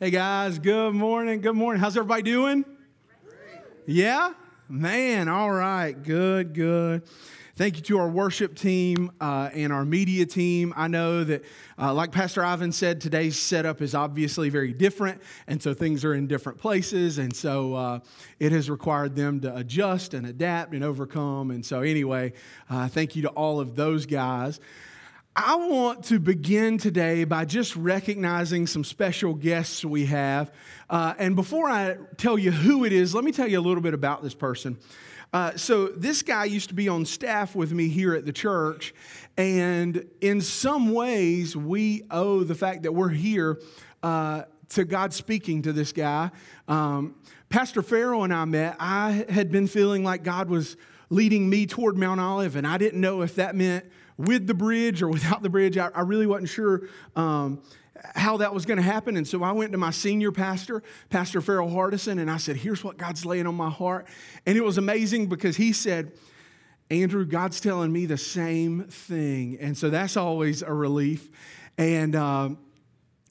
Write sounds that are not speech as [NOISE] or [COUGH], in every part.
Hey guys, good morning. Good morning. How's everybody doing? Yeah? Man, all right. Good, good. Thank you to our worship team uh, and our media team. I know that, uh, like Pastor Ivan said, today's setup is obviously very different, and so things are in different places, and so uh, it has required them to adjust and adapt and overcome. And so, anyway, uh, thank you to all of those guys. I want to begin today by just recognizing some special guests we have. Uh, and before I tell you who it is, let me tell you a little bit about this person. Uh, so, this guy used to be on staff with me here at the church. And in some ways, we owe the fact that we're here uh, to God speaking to this guy. Um, Pastor Farrell and I met. I had been feeling like God was leading me toward Mount Olive, and I didn't know if that meant with the bridge or without the bridge. I, I really wasn't sure um, how that was going to happen. And so I went to my senior pastor, Pastor Farrell Hardison, and I said, Here's what God's laying on my heart. And it was amazing because he said, Andrew, God's telling me the same thing. And so that's always a relief. And, um,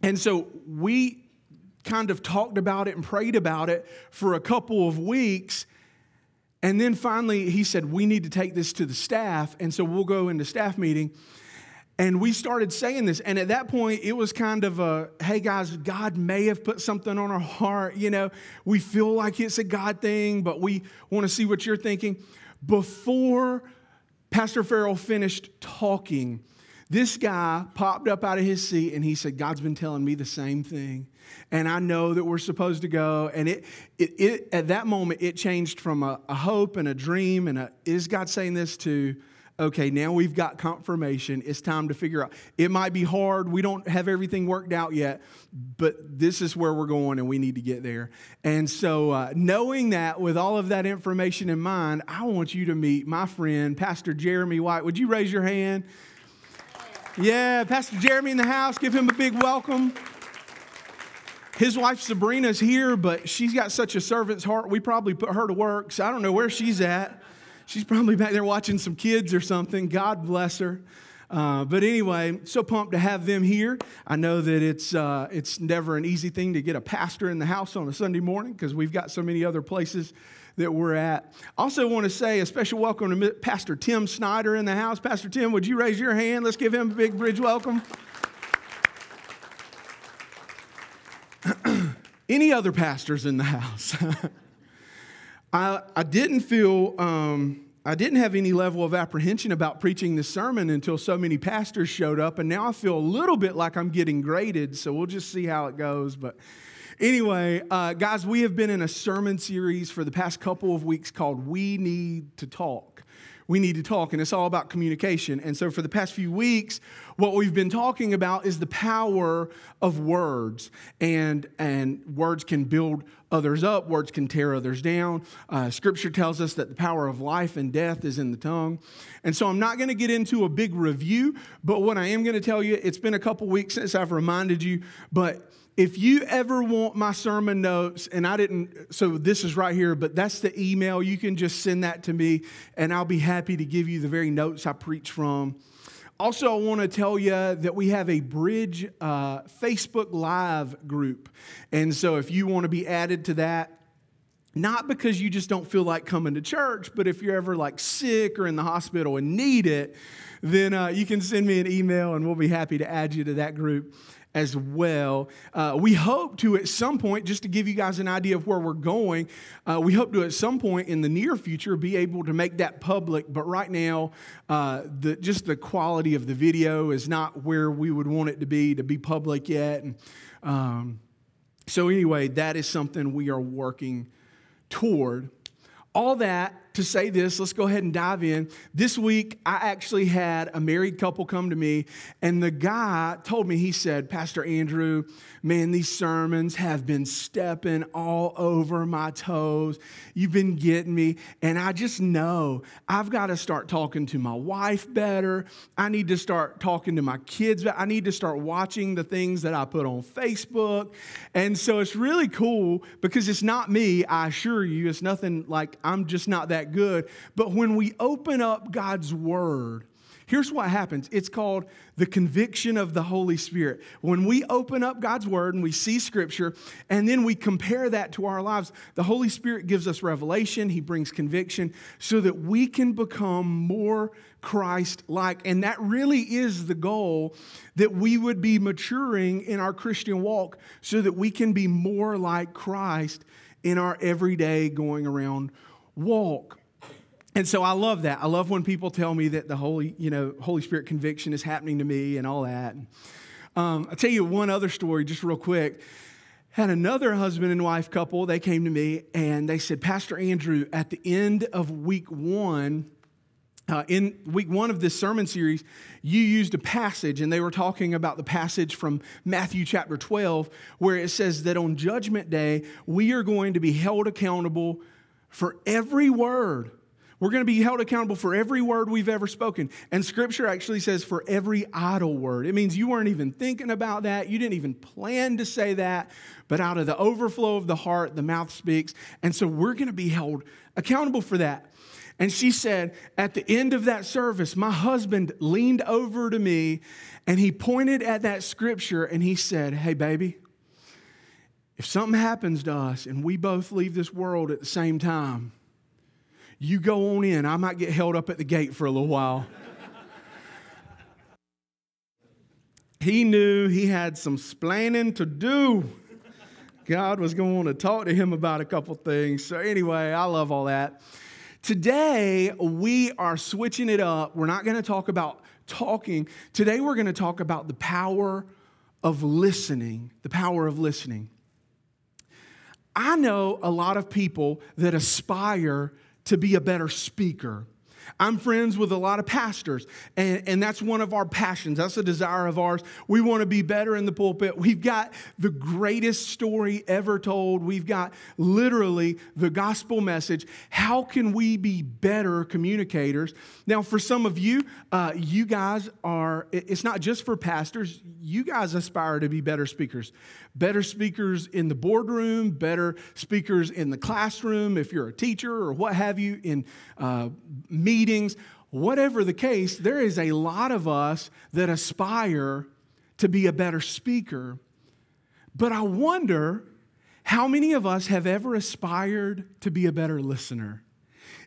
and so we kind of talked about it and prayed about it for a couple of weeks. And then finally, he said, We need to take this to the staff. And so we'll go into staff meeting. And we started saying this. And at that point, it was kind of a hey, guys, God may have put something on our heart. You know, we feel like it's a God thing, but we want to see what you're thinking. Before Pastor Farrell finished talking, this guy popped up out of his seat and he said, God's been telling me the same thing. And I know that we're supposed to go. And it, it, it at that moment, it changed from a, a hope and a dream and a, is God saying this to, okay, now we've got confirmation. It's time to figure out. It might be hard. We don't have everything worked out yet, but this is where we're going and we need to get there. And so, uh, knowing that with all of that information in mind, I want you to meet my friend, Pastor Jeremy White. Would you raise your hand? Yeah, Pastor Jeremy in the house. Give him a big welcome. His wife Sabrina's here, but she's got such a servant's heart. We probably put her to work, so I don't know where she's at. She's probably back there watching some kids or something. God bless her. Uh, but anyway, so pumped to have them here. I know that it's uh, it's never an easy thing to get a pastor in the house on a Sunday morning because we've got so many other places that we're at. Also, want to say a special welcome to Pastor Tim Snyder in the house. Pastor Tim, would you raise your hand? Let's give him a big bridge welcome. Any other pastors in the house? [LAUGHS] I, I didn't feel, um, I didn't have any level of apprehension about preaching this sermon until so many pastors showed up, and now I feel a little bit like I'm getting graded, so we'll just see how it goes. But anyway, uh, guys, we have been in a sermon series for the past couple of weeks called We Need to Talk we need to talk, and it's all about communication. And so, for the past few weeks, what we've been talking about is the power of words, and and words can build others up, words can tear others down. Uh, scripture tells us that the power of life and death is in the tongue. And so, I'm not going to get into a big review, but what I am going to tell you, it's been a couple weeks since I've reminded you, but if you ever want my sermon notes, and I didn't, so this is right here, but that's the email. You can just send that to me, and I'll be happy to give you the very notes I preach from. Also, I want to tell you that we have a Bridge uh, Facebook Live group. And so, if you want to be added to that, not because you just don't feel like coming to church, but if you're ever like sick or in the hospital and need it, then uh, you can send me an email and we'll be happy to add you to that group as well. Uh, we hope to, at some point, just to give you guys an idea of where we're going, uh, we hope to, at some point in the near future, be able to make that public. But right now, uh, the, just the quality of the video is not where we would want it to be to be public yet. And, um, so, anyway, that is something we are working toward. All that to say this, let's go ahead and dive in. This week, I actually had a married couple come to me, and the guy told me, he said, Pastor Andrew, man, these sermons have been stepping all over my toes. You've been getting me, and I just know I've got to start talking to my wife better. I need to start talking to my kids. I need to start watching the things that I put on Facebook. And so it's really cool because it's not me, I assure you. It's nothing like I'm just not that good. But when we open up God's Word, Here's what happens it's called the conviction of the Holy Spirit. When we open up God's Word and we see Scripture, and then we compare that to our lives, the Holy Spirit gives us revelation, He brings conviction so that we can become more Christ like. And that really is the goal that we would be maturing in our Christian walk so that we can be more like Christ in our everyday going around walk. And so I love that. I love when people tell me that the Holy, you know, Holy Spirit conviction is happening to me and all that. Um, I'll tell you one other story, just real quick. Had another husband and wife couple, they came to me and they said, Pastor Andrew, at the end of week one, uh, in week one of this sermon series, you used a passage, and they were talking about the passage from Matthew chapter 12, where it says that on Judgment Day, we are going to be held accountable for every word we're going to be held accountable for every word we've ever spoken. And scripture actually says for every idle word. It means you weren't even thinking about that. You didn't even plan to say that. But out of the overflow of the heart, the mouth speaks. And so we're going to be held accountable for that. And she said, at the end of that service, my husband leaned over to me and he pointed at that scripture and he said, Hey, baby, if something happens to us and we both leave this world at the same time, you go on in. I might get held up at the gate for a little while. he knew he had some splaining to do. God was going to talk to him about a couple things. So, anyway, I love all that. Today, we are switching it up. We're not going to talk about talking. Today, we're going to talk about the power of listening. The power of listening. I know a lot of people that aspire to be a better speaker. I'm friends with a lot of pastors, and, and that's one of our passions. That's a desire of ours. We want to be better in the pulpit. We've got the greatest story ever told. We've got literally the gospel message. How can we be better communicators? Now, for some of you, uh, you guys are, it's not just for pastors, you guys aspire to be better speakers better speakers in the boardroom, better speakers in the classroom, if you're a teacher or what have you, in uh, meetings. Meetings, whatever the case, there is a lot of us that aspire to be a better speaker. But I wonder how many of us have ever aspired to be a better listener?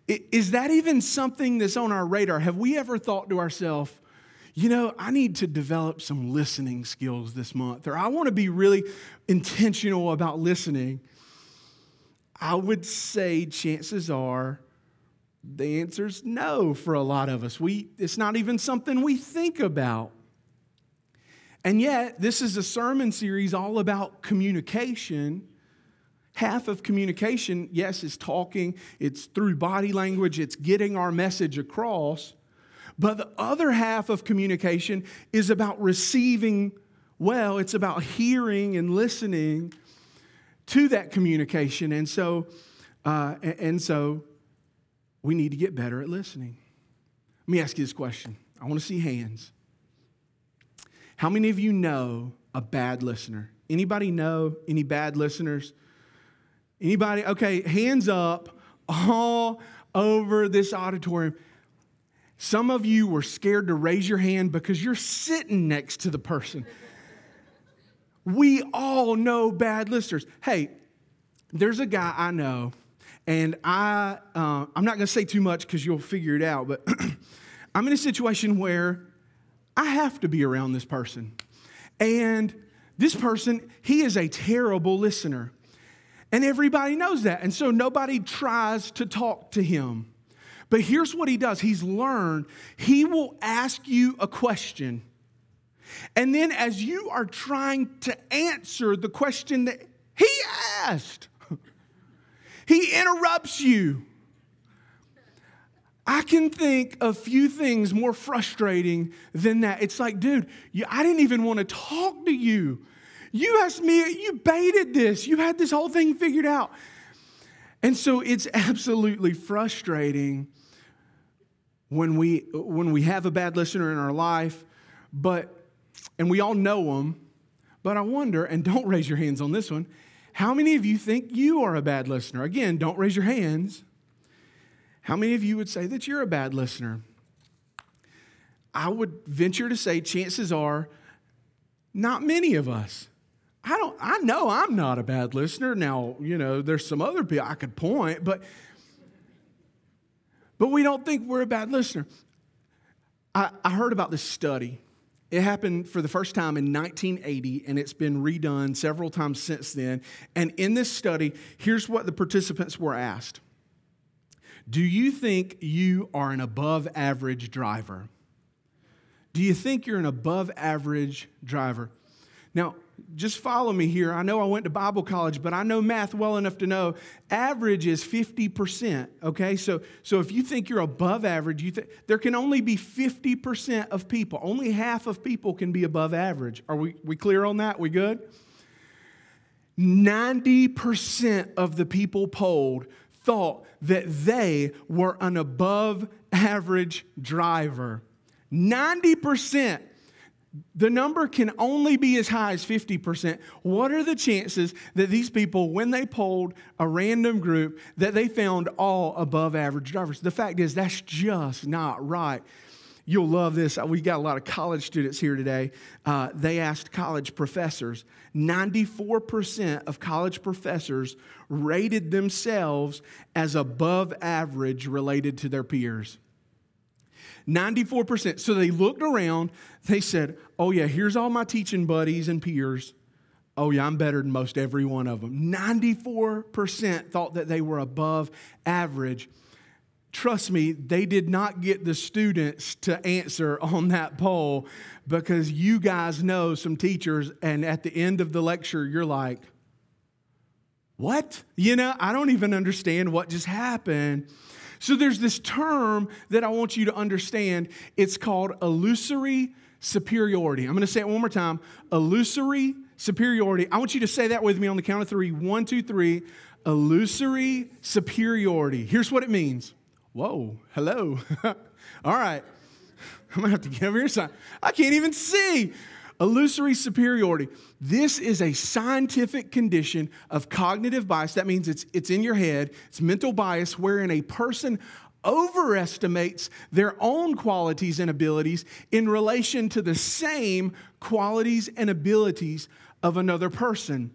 Is that even something that's on our radar? Have we ever thought to ourselves, you know, I need to develop some listening skills this month, or I want to be really intentional about listening, I would say chances are the answer is no for a lot of us. We, it's not even something we think about. And yet, this is a sermon series all about communication. Half of communication, yes, is talking, it's through body language, it's getting our message across. But the other half of communication is about receiving well, it's about hearing and listening to that communication. And so, uh, and so we need to get better at listening. Let me ask you this question. I want to see hands. How many of you know a bad listener? Anybody know any bad listeners? Anybody? Okay, hands up all over this auditorium. Some of you were scared to raise your hand because you're sitting next to the person. We all know bad listeners. Hey, there's a guy I know, and I, uh, I'm not going to say too much because you'll figure it out, but [CLEARS THROAT] I'm in a situation where I have to be around this person. And this person, he is a terrible listener. And everybody knows that. And so nobody tries to talk to him. But here's what he does he's learned, he will ask you a question. And then, as you are trying to answer the question that he asked, he interrupts you. I can think of few things more frustrating than that. It's like, dude, you, I didn't even want to talk to you. You asked me, you baited this, you had this whole thing figured out. And so it's [LAUGHS] absolutely frustrating when we when we have a bad listener in our life but and we all know them but i wonder and don't raise your hands on this one how many of you think you are a bad listener again don't raise your hands how many of you would say that you're a bad listener I would venture to say chances are not many of us. I don't I know I'm not a bad listener. Now, you know, there's some other people I could point, but but we don't think we're a bad listener. I, I heard about this study. It happened for the first time in 1980, and it's been redone several times since then. And in this study, here's what the participants were asked Do you think you are an above average driver? Do you think you're an above average driver? Now, just follow me here. I know I went to Bible college, but I know math well enough to know average is 50%. Okay, so, so if you think you're above average, you th- there can only be 50% of people. Only half of people can be above average. Are we, we clear on that? We good? 90% of the people polled thought that they were an above average driver. 90%. The number can only be as high as 50%. What are the chances that these people, when they polled a random group, that they found all above average drivers? The fact is, that's just not right. You'll love this. We got a lot of college students here today. Uh, they asked college professors. 94% of college professors rated themselves as above average related to their peers. 94%. So they looked around, they said, Oh, yeah, here's all my teaching buddies and peers. Oh, yeah, I'm better than most every one of them. 94% thought that they were above average. Trust me, they did not get the students to answer on that poll because you guys know some teachers, and at the end of the lecture, you're like, What? You know, I don't even understand what just happened. So there's this term that I want you to understand. It's called illusory superiority. I'm going to say it one more time illusory superiority. I want you to say that with me on the count of three. One, two, three. Illusory superiority. Here's what it means. Whoa, hello. [LAUGHS] All right. I'm going to have to get over here. I can't even see. Illusory superiority. This is a scientific condition of cognitive bias. That means it's, it's in your head, it's mental bias, wherein a person overestimates their own qualities and abilities in relation to the same qualities and abilities of another person.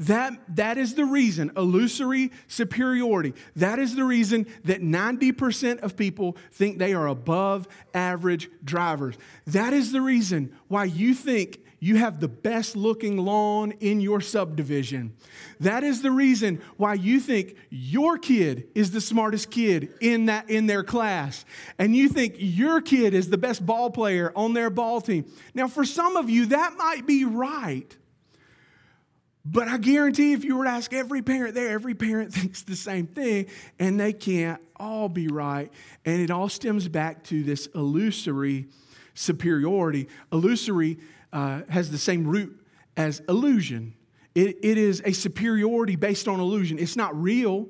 That, that is the reason, illusory superiority. That is the reason that 90% of people think they are above average drivers. That is the reason why you think you have the best looking lawn in your subdivision. That is the reason why you think your kid is the smartest kid in that in their class. And you think your kid is the best ball player on their ball team. Now for some of you that might be right. But I guarantee if you were to ask every parent there, every parent [LAUGHS] thinks the same thing, and they can't all be right. And it all stems back to this illusory superiority. Illusory uh, has the same root as illusion. It, it is a superiority based on illusion. It's not real,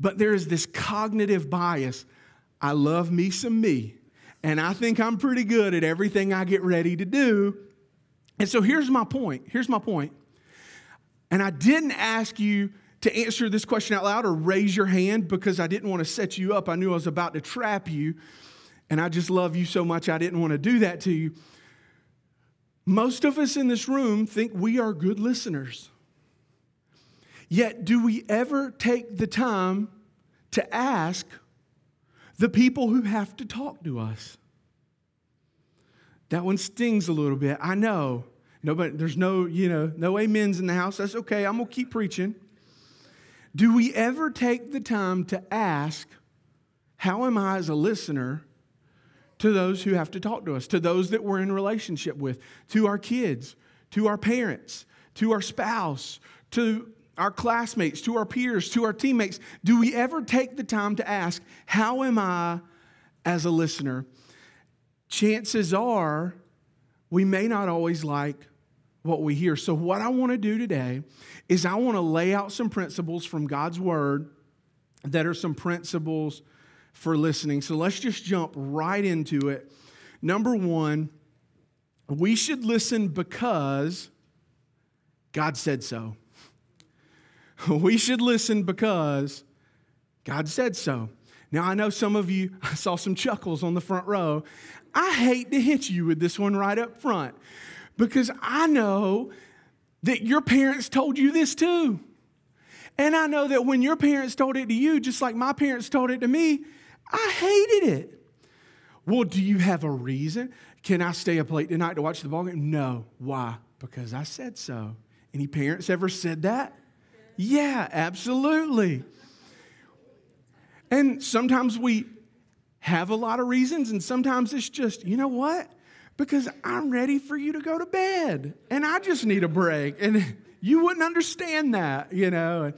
but there is this cognitive bias. I love me some me, and I think I'm pretty good at everything I get ready to do. And so here's my point. Here's my point and I didn't ask you to answer this question out loud or raise your hand because I didn't want to set you up. I knew I was about to trap you. And I just love you so much, I didn't want to do that to you. Most of us in this room think we are good listeners. Yet, do we ever take the time to ask the people who have to talk to us? That one stings a little bit, I know. Nobody, there's no, you know, no amens in the house. That's okay. I'm going to keep preaching. Do we ever take the time to ask, how am I as a listener to those who have to talk to us, to those that we're in relationship with, to our kids, to our parents, to our spouse, to our classmates, to our peers, to our teammates? Do we ever take the time to ask, how am I as a listener? Chances are we may not always like what we hear. So, what I want to do today is I want to lay out some principles from God's Word that are some principles for listening. So, let's just jump right into it. Number one, we should listen because God said so. [LAUGHS] We should listen because God said so. Now, I know some of you, [LAUGHS] I saw some chuckles on the front row. I hate to hit you with this one right up front because I know that your parents told you this too. And I know that when your parents told it to you, just like my parents told it to me, I hated it. Well, do you have a reason? Can I stay up late tonight to watch the ball game? No. Why? Because I said so. Any parents ever said that? Yeah, absolutely. And sometimes we have a lot of reasons, and sometimes it's just, you know what? Because I'm ready for you to go to bed, and I just need a break. And [LAUGHS] you wouldn't understand that, you know.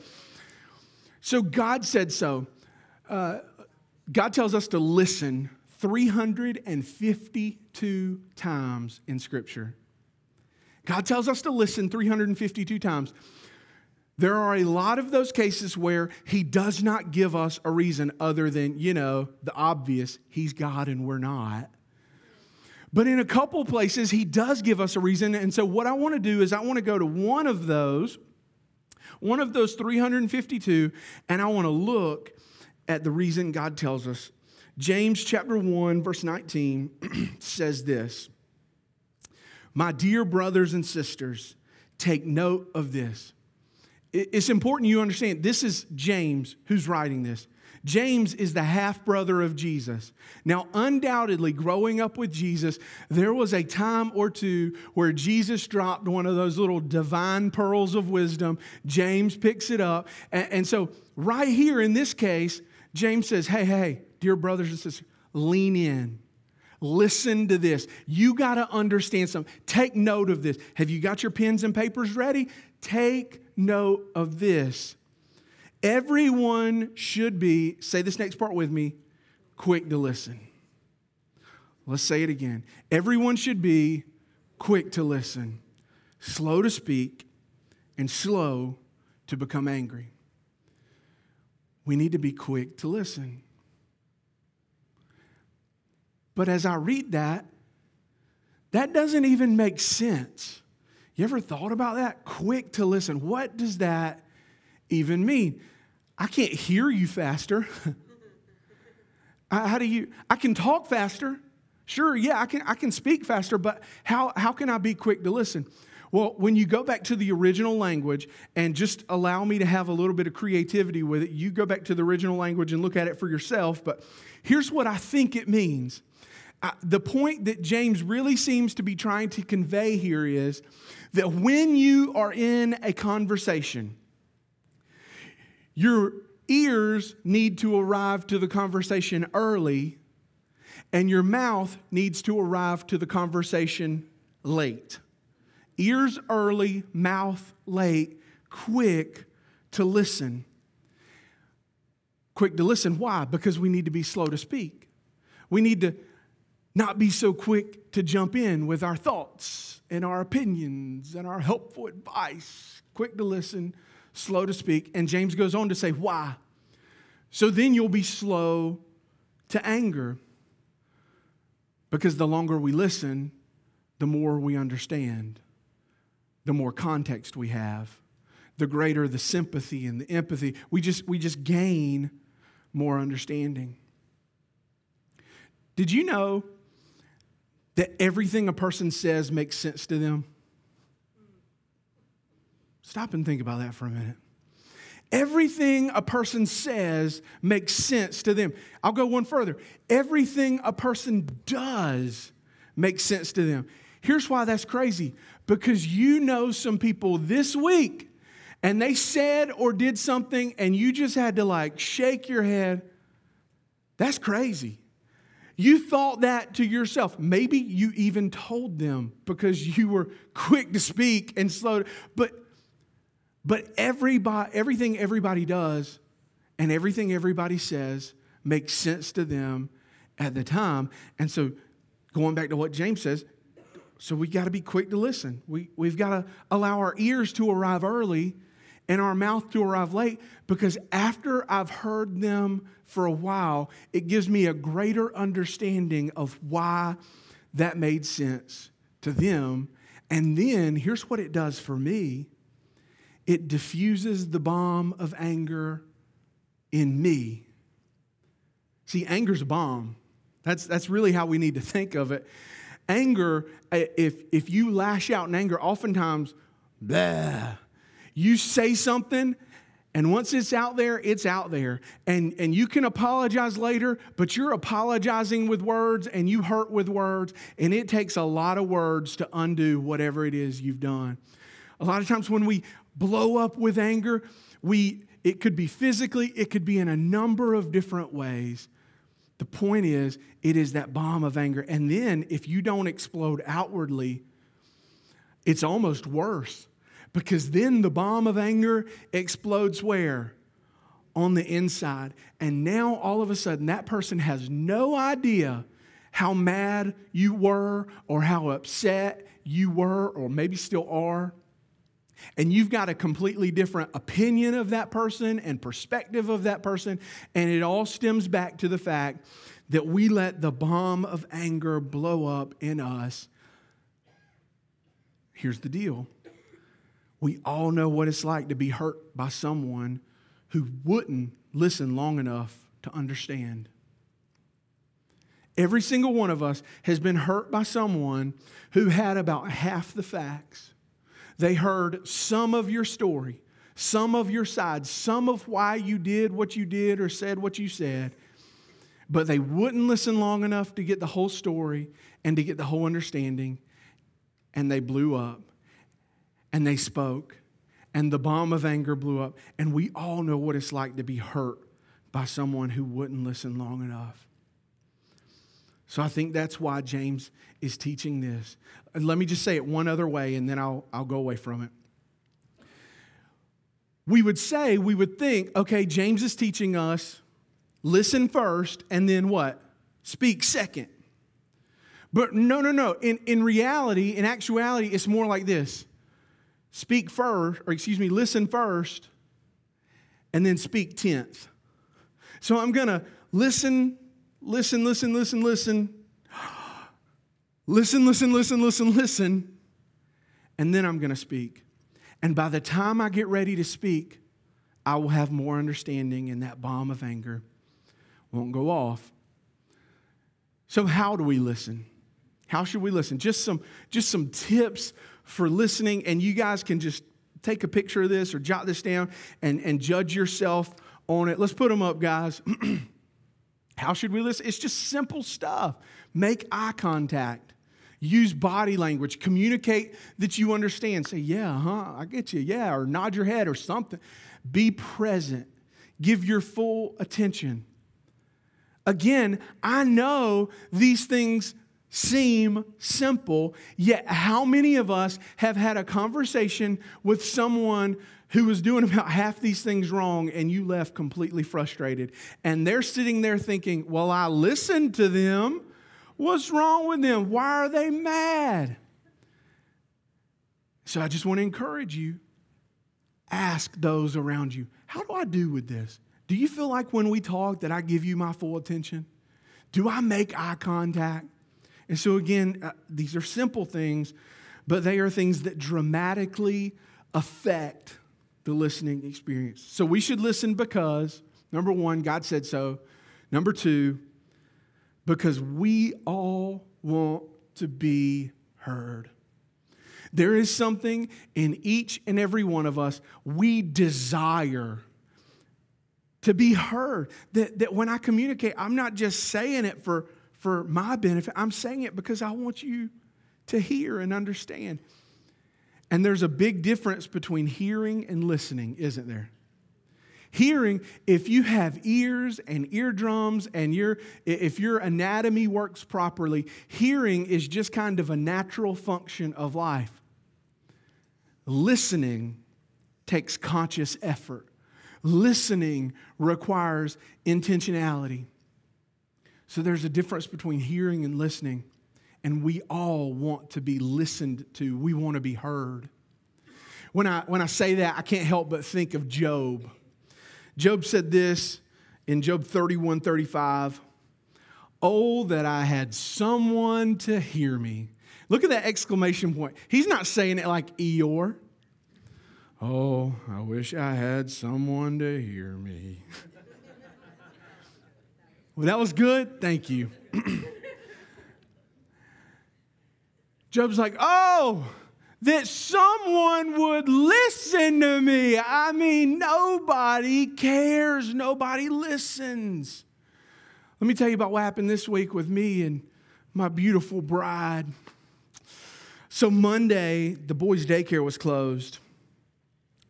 So God said so. Uh, God tells us to listen 352 times in Scripture. God tells us to listen 352 times. There are a lot of those cases where He does not give us a reason other than, you know, the obvious He's God and we're not. But in a couple places, He does give us a reason. And so, what I want to do is, I want to go to one of those, one of those 352, and I want to look at the reason God tells us. James chapter 1, verse 19 [CLEARS THROAT] says this My dear brothers and sisters, take note of this. It's important you understand this is James who's writing this. James is the half brother of Jesus. Now, undoubtedly, growing up with Jesus, there was a time or two where Jesus dropped one of those little divine pearls of wisdom. James picks it up. And, so, right here in this case, James says, Hey, hey, dear brothers and sisters, lean in. Listen to this. You got to understand something. Take note of this. Have you got your pens and papers ready? Take note of this. Everyone should be, say this next part with me, quick to listen. Let's say it again. Everyone should be quick to listen, slow to speak, and slow to become angry. We need to be quick to listen. But as I read that, that doesn't even make sense. You ever thought about that? Quick to listen. What does that even mean? I can't hear you faster. [LAUGHS] how do you? I can talk faster. Sure, yeah, I can, I can speak faster, but how, how can I be quick to listen? Well, when you go back to the original language and just allow me to have a little bit of creativity with it, you go back to the original language and look at it for yourself. But here's what I think it means. Uh, the point that James really seems to be trying to convey here is that when you are in a conversation, your ears need to arrive to the conversation early, and your mouth needs to arrive to the conversation late. Ears early, mouth late, quick to listen. Quick to listen. Why? Because we need to be slow to speak. We need to not be so quick to jump in with our thoughts and our opinions and our helpful advice. Quick to listen, slow to speak. And James goes on to say, Why? So then you'll be slow to anger. Because the longer we listen, the more we understand, the more context we have, the greater the sympathy and the empathy. We just, we just gain more understanding. Did you know that everything a person says makes sense to them? Stop and think about that for a minute. Everything a person says makes sense to them. I'll go one further. Everything a person does makes sense to them. Here's why that's crazy because you know some people this week and they said or did something and you just had to like shake your head. That's crazy. You thought that to yourself. Maybe you even told them because you were quick to speak and slow. To, but but everybody, everything everybody does and everything everybody says makes sense to them at the time. And so, going back to what James says, so we got to be quick to listen. We, we've got to allow our ears to arrive early and our mouth to arrive late because after I've heard them for a while, it gives me a greater understanding of why that made sense to them. And then here's what it does for me it diffuses the bomb of anger in me. See, anger's a bomb. That's, that's really how we need to think of it. Anger, eh, if, if you lash out in anger, oftentimes, blah, you say something and once it's out there, it's out there. And, and you can apologize later, but you're apologizing with words and you hurt with words. And it takes a lot of words to undo whatever it is you've done. A lot of times when we blow up with anger, we, it could be physically, it could be in a number of different ways. The point is, it is that bomb of anger. And then if you don't explode outwardly, it's almost worse because then the bomb of anger explodes where? On the inside. And now all of a sudden, that person has no idea how mad you were or how upset you were or maybe still are. And you've got a completely different opinion of that person and perspective of that person. And it all stems back to the fact that we let the bomb of anger blow up in us. Here's the deal we all know what it's like to be hurt by someone who wouldn't listen long enough to understand. Every single one of us has been hurt by someone who had about half the facts. They heard some of your story, some of your side, some of why you did what you did or said what you said, but they wouldn't listen long enough to get the whole story and to get the whole understanding, and they blew up and they spoke, and the bomb of anger blew up. And we all know what it's like to be hurt by someone who wouldn't listen long enough. So I think that's why James is teaching this. Let me just say it one other way, and then I'll, I'll go away from it. We would say, we would think, okay, James is teaching us listen first, and then what? Speak second. But no, no, no. In, in reality, in actuality, it's more like this speak first, or excuse me, listen first, and then speak tenth. So I'm going to listen, Listen, listen, listen, listen. [GASPS] Listen, listen, listen, listen, listen. And then I'm going to speak. And by the time I get ready to speak, I will have more understanding, and that bomb of anger won't go off. So, how do we listen? How should we listen? Just some, just some tips for listening, and you guys can just take a picture of this or jot this down and, and judge yourself on it. Let's put them up, guys. [CLEARS THROAT] How should we listen? It's just simple stuff. Make eye contact. Use body language. Communicate that you understand. Say, yeah, huh, I get you. Yeah, or nod your head or something. Be present. Give your full attention. Again, I know these things seem simple, yet how many of us have had a conversation with someone who was doing [LAUGHS] about half these things wrong and you left completely frustrated? And they're sitting there thinking, Well, I listened to them. What's wrong with them? Why are they mad? So I just want to encourage you ask those around you, How do I do with this? Do you feel like when we talk that I give you my full attention? Do I make eye contact? And so, again, uh, these are simple things, but they are things that dramatically affect the listening experience. So, we should listen because, number one, God said so. Number two, because we all want to be heard. There is something in each and every one of us we desire to be heard. That, that when I communicate, I'm not just saying it for for my benefit. I'm saying it because I want you to hear and understand. And there's a big difference between hearing and listening, isn't there? Hearing, if you have ears and eardrums and your, if your anatomy works properly, hearing is just kind of a natural function of life. Listening takes conscious effort. Listening requires intentionality. So there's a difference between hearing and listening, and we all want to be listened to. We want to be heard. When I, when I say that, I can't help but think of Job. Job said this in Job 31 35. Oh, that I had someone to hear me. Look at that exclamation point. He's not saying it like Eeyore. Oh, I wish I had someone to hear me. [LAUGHS] Well, that was good. Thank you. [CLEARS THROAT] Job's like, oh, that someone would listen to me. I mean, nobody cares, nobody listens. Let me tell you about what happened this week with me and my beautiful bride. So, Monday, the boys' daycare was closed,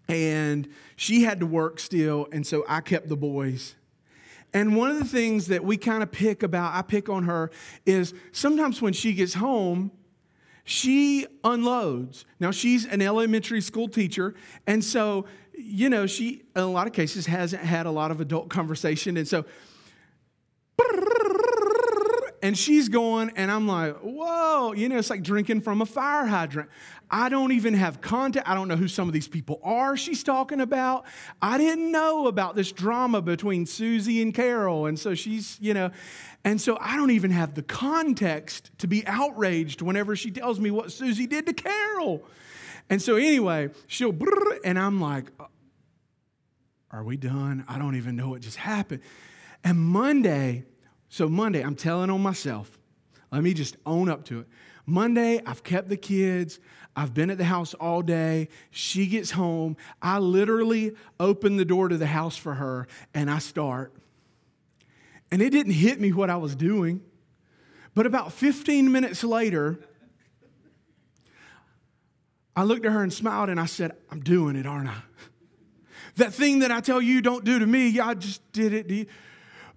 and she had to work still, and so I kept the boys. And one of the things that we kind of pick about, I pick on her, is sometimes when she gets home, she unloads. Now, she's an elementary school teacher, and so, you know, she, in a lot of cases, hasn't had a lot of adult conversation. And so, and she's going, and I'm like, whoa, you know, it's like drinking from a fire hydrant. I don't even have contact. I don't know who some of these people are she's talking about. I didn't know about this drama between Susie and Carol. And so she's, you know, and so I don't even have the context to be outraged whenever she tells me what Susie did to Carol. And so anyway, she'll, and I'm like, uh, are we done? I don't even know what just happened. And Monday, so Monday, I'm telling on myself. Let me just own up to it. Monday, I've kept the kids. I've been at the house all day. She gets home. I literally open the door to the house for her and I start. And it didn't hit me what I was doing. But about 15 minutes later, I looked at her and smiled and I said, I'm doing it, aren't I? That thing that I tell you don't do to me, I just did it.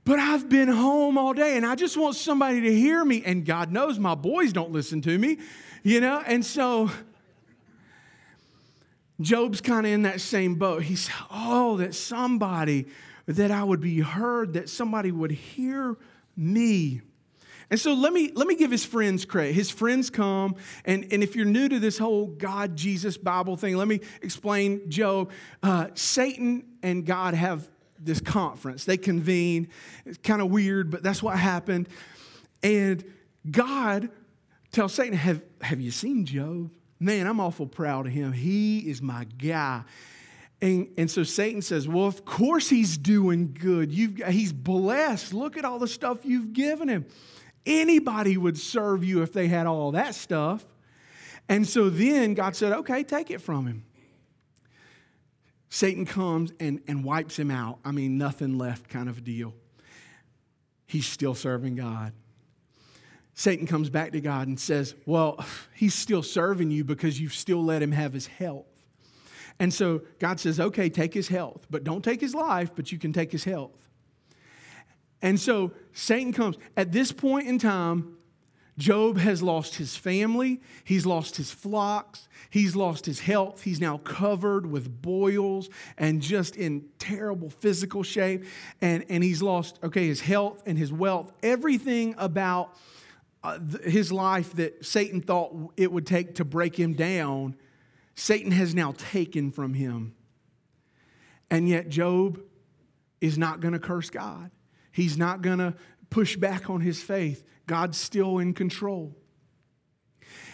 But I've been home all day and I just want somebody to hear me. And God knows my boys don't listen to me, you know? And so Job's kind of in that same boat. He's, oh, that somebody, that I would be heard, that somebody would hear me. And so let me, let me give his friends credit. His friends come, and, and if you're new to this whole God, Jesus, Bible thing, let me explain Job. Uh, Satan and God have this conference. They convene. It's kind of weird, but that's what happened. And God tells Satan, Have, have you seen Job? Man, I'm awful proud of him. He is my guy. And, and so Satan says, Well, of course he's doing good. You've, he's blessed. Look at all the stuff you've given him. Anybody would serve you if they had all that stuff. And so then God said, Okay, take it from him. Satan comes and, and wipes him out. I mean, nothing left kind of a deal. He's still serving God. Satan comes back to God and says, Well, [SIGHS] he's still serving you because you've still let him have his health. And so God says, Okay, take his health, but don't take his life, but you can take his health. And so Satan comes. At this point in time, Job has lost his family, he's lost his flocks, he's lost his health, he's now covered with boils and just in terrible physical shape. And, and he's lost, okay, his health and his wealth, everything about uh, his life that Satan thought it would take to break him down, Satan has now taken from him. And yet, Job is not going to curse God. He's not going to push back on his faith. God's still in control.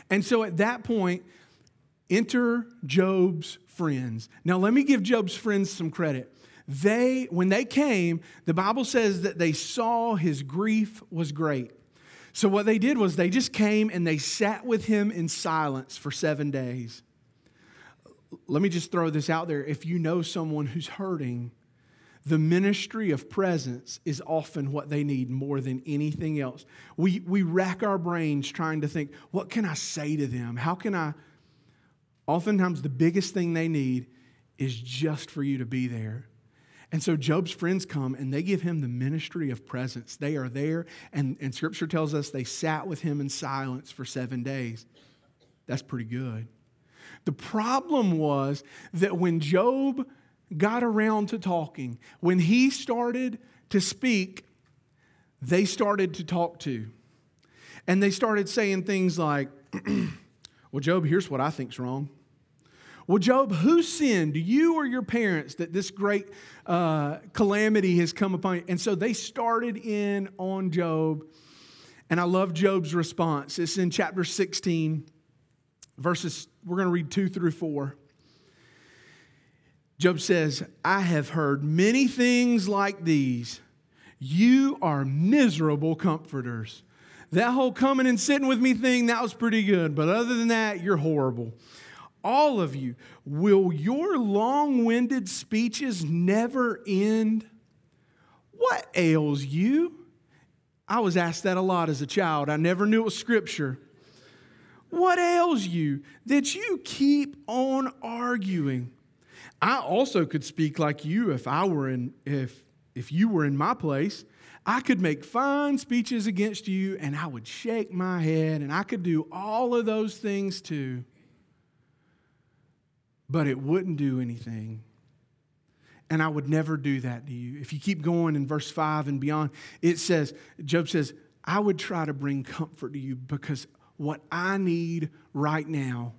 And so at that point, enter Job's friends. Now, let me give Job's friends some credit. They, when they came, the Bible says that they saw his grief was great. So, what they did was they just came and they sat with him in silence for seven days. Let me just throw this out there. If you know someone who's hurting, the ministry of presence is often what they need more than anything else. We, we rack our brains trying to think, what can I say to them? How can I? Oftentimes, the biggest thing they need is just for you to be there. And so Job's friends come and they give him the ministry of presence. They are there, and, and scripture tells us they sat with him in silence for seven days. That's pretty good. The problem was that when Job got around to talking, when he started to speak, they started to talk too. And they started saying things like, [CLEARS THROAT] Well, Job, here's what I think's wrong. Well, Job, who sinned, you or your parents, that this great uh, calamity has come upon you? And so they started in on Job. And I love Job's response. It's in chapter 16, verses, we're going to read 2 through 4. Job says, I have heard many things like these, You are miserable comforters. That whole coming and sitting with me thing, that was pretty good. But other than that, you're horrible. All of you, will your long winded speeches never end? What ails you? I was asked that a lot as a child. I never knew it was scripture. What ails you that you keep on arguing? I also could speak like you if I were in if if you were in my place. I could make fine speeches against you and I would shake my head and I could do all of those things too. But it wouldn't do anything. And I would never do that to you. If you keep going in verse 5 and beyond, it says, Job says, I would try to bring comfort to you because what I need right now,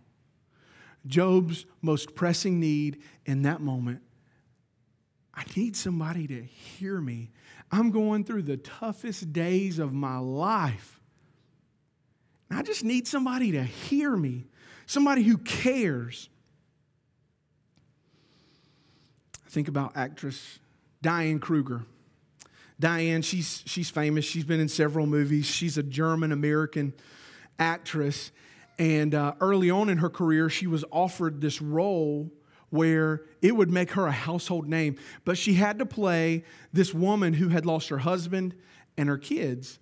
Job's most pressing need in that moment, I need somebody to hear me I'm going through the toughest days of my life. And I just need somebody to hear me, somebody who cares. Think about actress Diane Kruger. Diane, she's, she's famous. She's been in several movies. She's a German American actress. And uh, early on in her career, she was offered this role where it would make her a household name. But she had to play this woman who had lost her husband and her kids.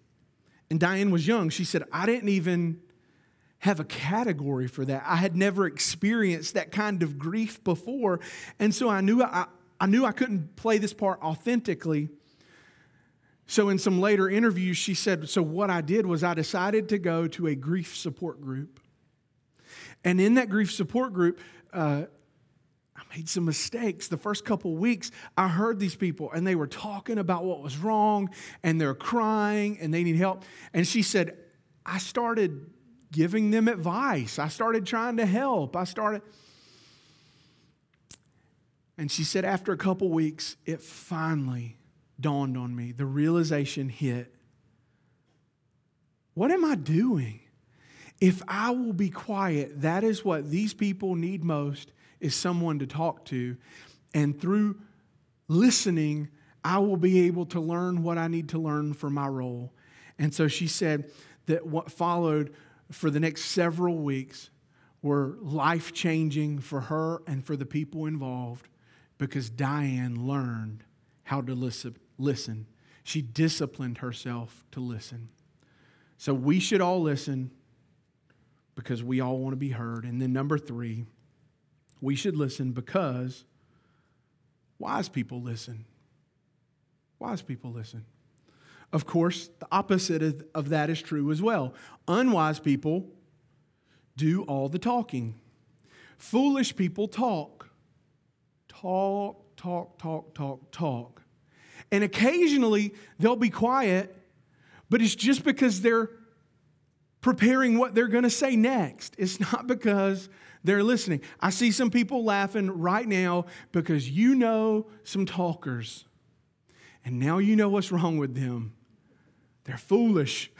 And Diane was young. She said, I didn't even have a category for that. I had never experienced that kind of grief before. And so I knew I, I knew I couldn't play this part authentically. So in some later interviews, she said, So what I did was I decided to go to a grief support group. And in that grief support group, uh, I made some mistakes. The first couple weeks, I heard these people and they were talking about what was wrong and they're crying and they need help. And she said, I started giving them advice. I started trying to help. I started. And she said, after a couple weeks, it finally dawned on me. The realization hit. What am I doing? If I will be quiet, that is what these people need most is someone to talk to. And through listening, I will be able to learn what I need to learn for my role. And so she said that what followed for the next several weeks were life changing for her and for the people involved because Diane learned how to listen. She disciplined herself to listen. So we should all listen because we all want to be heard. And then, number three, we should listen because wise people listen. Wise people listen. Of course, the opposite of that is true as well. Unwise people do all the talking. Foolish people talk. Talk, talk, talk, talk, talk. And occasionally they'll be quiet, but it's just because they're preparing what they're going to say next. It's [LAUGHS] not because they're listening. I see some people laughing right now because you know some talkers. And now you know what's wrong with them. They're foolish.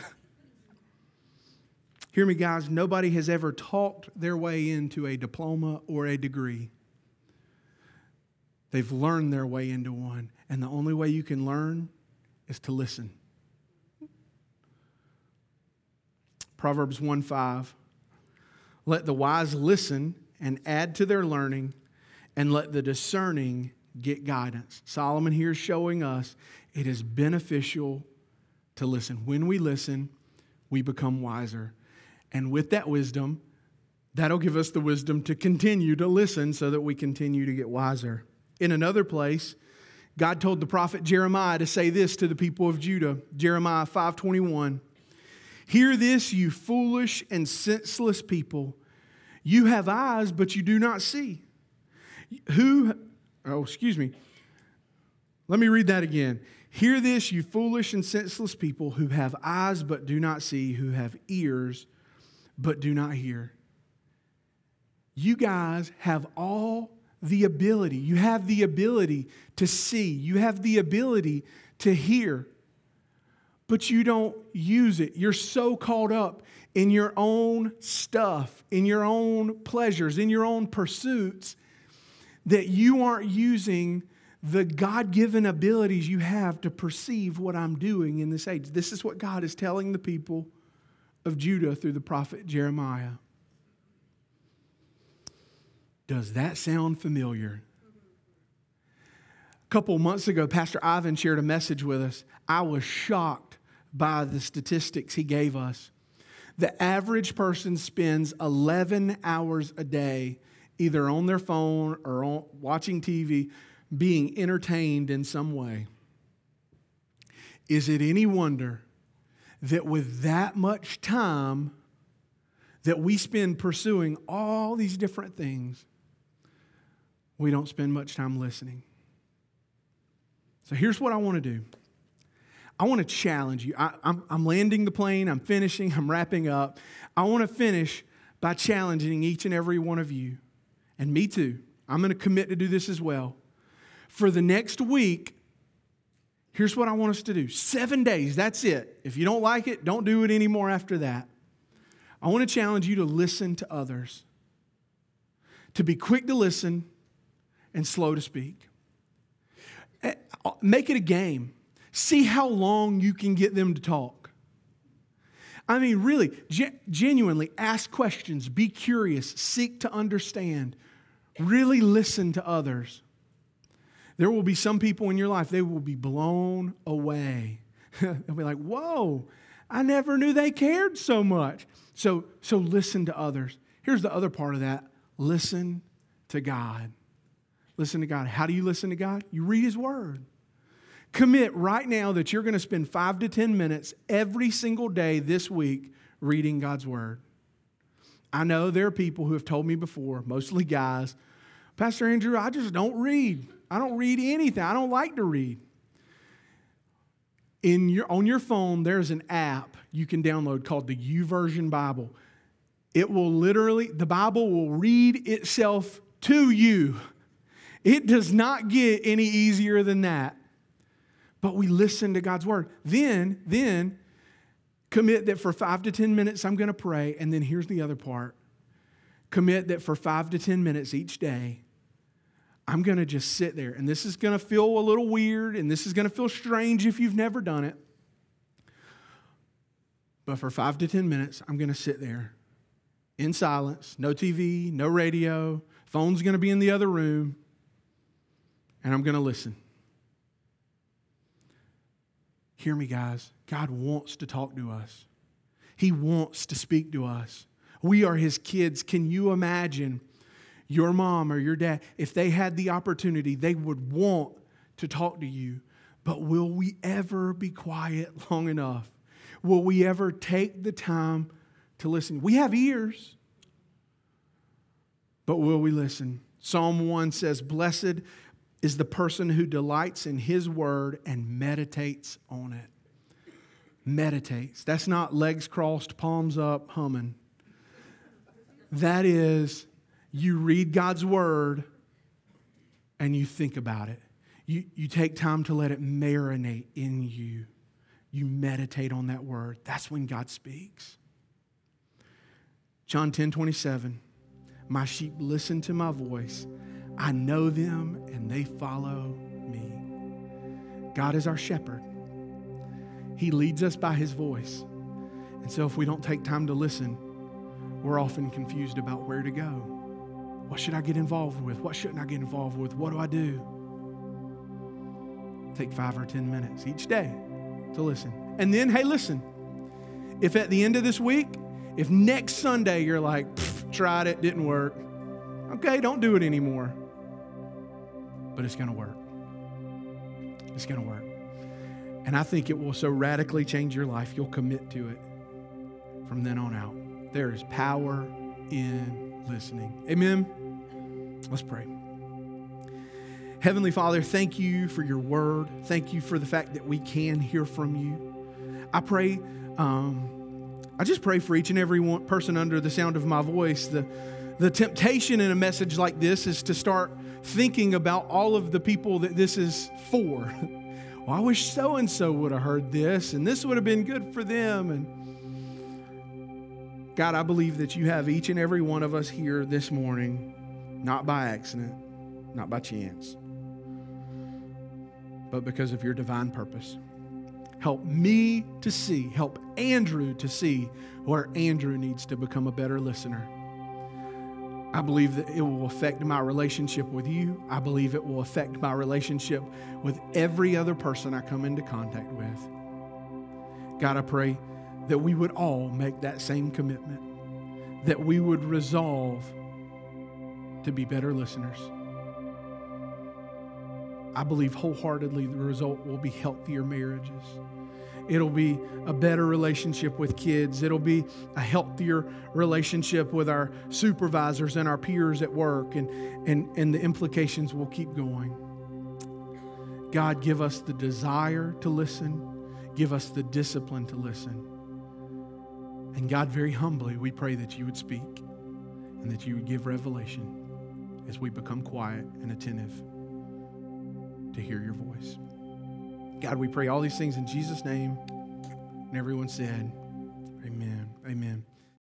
[LAUGHS] Hear me, guys. Nobody has ever talked their way into a diploma or a degree. They've learned their way into one. And the only way you can learn is to listen. Proverbs 1 5. Let the wise listen and add to their learning, and let the discerning get guidance. Solomon here is showing us it is beneficial to listen. When we listen, we become wiser. And with that wisdom, that'll give us the wisdom to continue to listen so that we continue to get wiser. In another place, God told the prophet Jeremiah to say this to the people of Judah. Jeremiah 5:21. Hear this, you foolish and senseless people. You have eyes, but you do not see. Who, oh, excuse me. Let me read that again. Hear this, you foolish and senseless people who have eyes but do not see, who have ears but do not hear. You guys have all the ability. You have the ability to see, you have the ability to hear but you don't use it. You're so caught up in your own stuff, in your own pleasures, in your own pursuits, that you aren't using the God given abilities you have to perceive what I'm doing in this age. This is what God is telling the people of Judah through the prophet Jeremiah. Does that sound familiar? A couple months ago, Pastor Ivan shared a message with us. I was shocked by the statistics he gave us. The average person spends 11 hours a day either on their phone or on, watching TV, being entertained in some way. Is it any wonder that with that much time that we spend pursuing all these different things, we don't spend much time listening? So here's what I want to do. I want to challenge you. I, am I'm landing the plane, I'm finishing, I'm wrapping up. I want to finish by challenging each and every one of you, and me too. I'm going to commit to do this as well. For the next week, here's what I want us to do seven days, that's it. If you don't like it, don't do it anymore after that. I want to challenge you to listen to others, to be quick to listen and slow to speak. Eh, make it a game. See how long you can get them to talk. I mean, really, genuinely ask questions, be curious, seek to understand, really listen to others. There will be some people in your life, they will be blown away. [LAUGHS] They'll be like, whoa, I never knew they cared so much. So, so listen to others. Here's the other part of that listen to God. Listen to God. How do you listen to God? You read His Word. Commit right now that you're going to spend five to 10 minutes every single day this week reading God's Word. I know there are people who have told me before, mostly guys, Pastor Andrew, I just don't read. I don't read anything. I don't like to read. In your, on your phone, there's an app you can download called the YouVersion Bible. It will literally, the Bible will read itself to you. It does not get any easier than that. But we listen to God's word. Then, then commit that for five to 10 minutes I'm going to pray. And then here's the other part commit that for five to 10 minutes each day, I'm going to just sit there. And this is going to feel a little weird and this is going to feel strange if you've never done it. But for five to 10 minutes, I'm going to sit there in silence, no TV, no radio, phone's going to be in the other room and I'm going to listen. Hear me, guys. God wants to talk to us, He wants to speak to us. We are His kids. Can you imagine your mom or your dad, if they had the opportunity, they would want to talk to you. But will we ever be quiet long enough? Will we ever take the time to listen? We have ears, but will we listen? Psalm 1 says, Blessed is the person who delights in his word and meditates on it. Meditates. That's not legs crossed, palms up, humming. That is, you read God's word and you think about it. You, you take time to let it marinate in you. You meditate on that word. That's when God speaks. John 10 27. My sheep listen to my voice. I know them and they follow me. God is our shepherd. He leads us by his voice. And so if we don't take time to listen, we're often confused about where to go. What should I get involved with? What shouldn't I get involved with? What do I do? Take five or 10 minutes each day to listen. And then, hey, listen, if at the end of this week, if next Sunday you're like, tried it, didn't work, okay, don't do it anymore but it's going to work. It's going to work. And I think it will so radically change your life, you'll commit to it from then on out. There is power in listening. Amen. Let's pray. Heavenly Father, thank you for your word. Thank you for the fact that we can hear from you. I pray, um, I just pray for each and every one person under the sound of my voice. The, the temptation in a message like this is to start thinking about all of the people that this is for. [LAUGHS] well, I wish so and so would have heard this, and this would have been good for them. And God, I believe that you have each and every one of us here this morning, not by accident, not by chance. but because of your divine purpose. Help me to see, help Andrew to see where Andrew needs to become a better listener. I believe that it will affect my relationship with you. I believe it will affect my relationship with every other person I come into contact with. God, I pray that we would all make that same commitment, that we would resolve to be better listeners. I believe wholeheartedly the result will be healthier marriages. It'll be a better relationship with kids. It'll be a healthier relationship with our supervisors and our peers at work, and, and, and the implications will keep going. God, give us the desire to listen, give us the discipline to listen. And God, very humbly, we pray that you would speak and that you would give revelation as we become quiet and attentive to hear your voice. God, we pray all these things in Jesus' name. And everyone said, Amen. Amen.